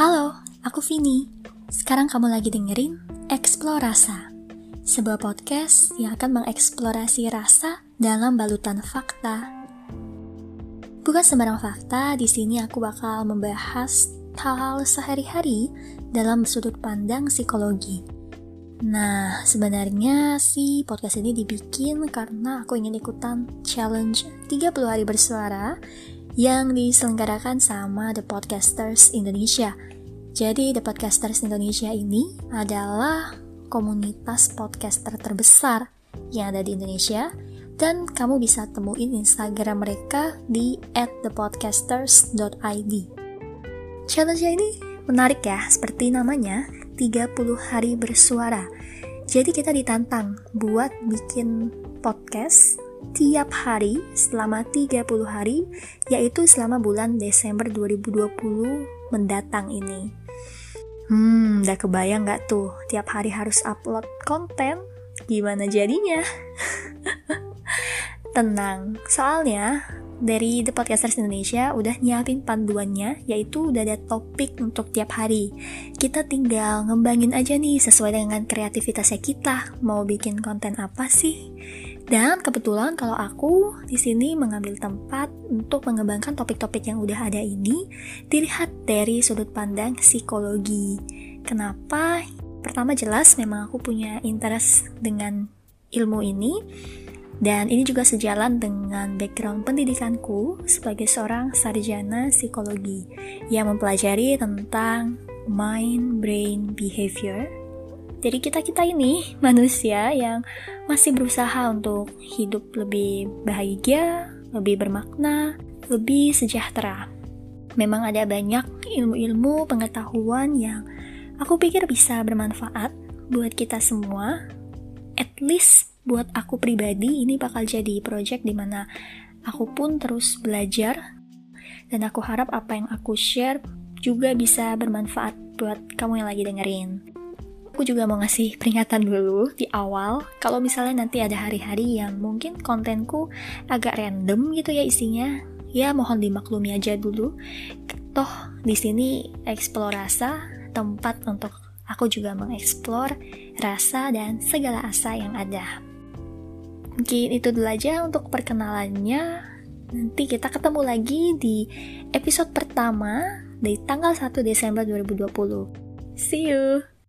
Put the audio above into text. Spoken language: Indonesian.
Halo, aku Vini. Sekarang kamu lagi dengerin Eksplorasa, sebuah podcast yang akan mengeksplorasi rasa dalam balutan fakta. Bukan sembarang fakta, di sini aku bakal membahas hal-hal sehari-hari dalam sudut pandang psikologi. Nah, sebenarnya sih podcast ini dibikin karena aku ingin ikutan challenge 30 hari bersuara yang diselenggarakan sama The Podcasters Indonesia. Jadi The Podcasters Indonesia ini adalah komunitas podcaster terbesar yang ada di Indonesia dan kamu bisa temuin Instagram mereka di @thepodcasters.id. Challenge ini menarik ya, seperti namanya 30 hari bersuara. Jadi kita ditantang buat bikin podcast tiap hari selama 30 hari, yaitu selama bulan Desember 2020 mendatang ini. Hmm, udah kebayang gak tuh tiap hari harus upload konten? Gimana jadinya? Tenang, soalnya dari The Podcasters Indonesia udah nyiapin panduannya, yaitu udah ada topik untuk tiap hari. Kita tinggal ngembangin aja nih sesuai dengan kreativitasnya kita, mau bikin konten apa sih? Dan kebetulan kalau aku di sini mengambil tempat untuk mengembangkan topik-topik yang udah ada ini dilihat dari sudut pandang psikologi. Kenapa? Pertama jelas memang aku punya interest dengan ilmu ini dan ini juga sejalan dengan background pendidikanku sebagai seorang sarjana psikologi yang mempelajari tentang mind, brain, behavior. Jadi kita-kita ini manusia yang masih berusaha untuk hidup lebih bahagia, lebih bermakna, lebih sejahtera. Memang ada banyak ilmu-ilmu pengetahuan yang aku pikir bisa bermanfaat buat kita semua. At least buat aku pribadi ini bakal jadi project di mana aku pun terus belajar dan aku harap apa yang aku share juga bisa bermanfaat buat kamu yang lagi dengerin. Aku juga mau ngasih peringatan dulu di awal kalau misalnya nanti ada hari-hari yang mungkin kontenku agak random gitu ya isinya, ya mohon dimaklumi aja dulu. Toh di sini eksplorasa tempat untuk aku juga mengeksplor rasa dan segala asa yang ada. Mungkin itu dulu aja untuk perkenalannya. Nanti kita ketemu lagi di episode pertama di tanggal 1 Desember 2020. See you!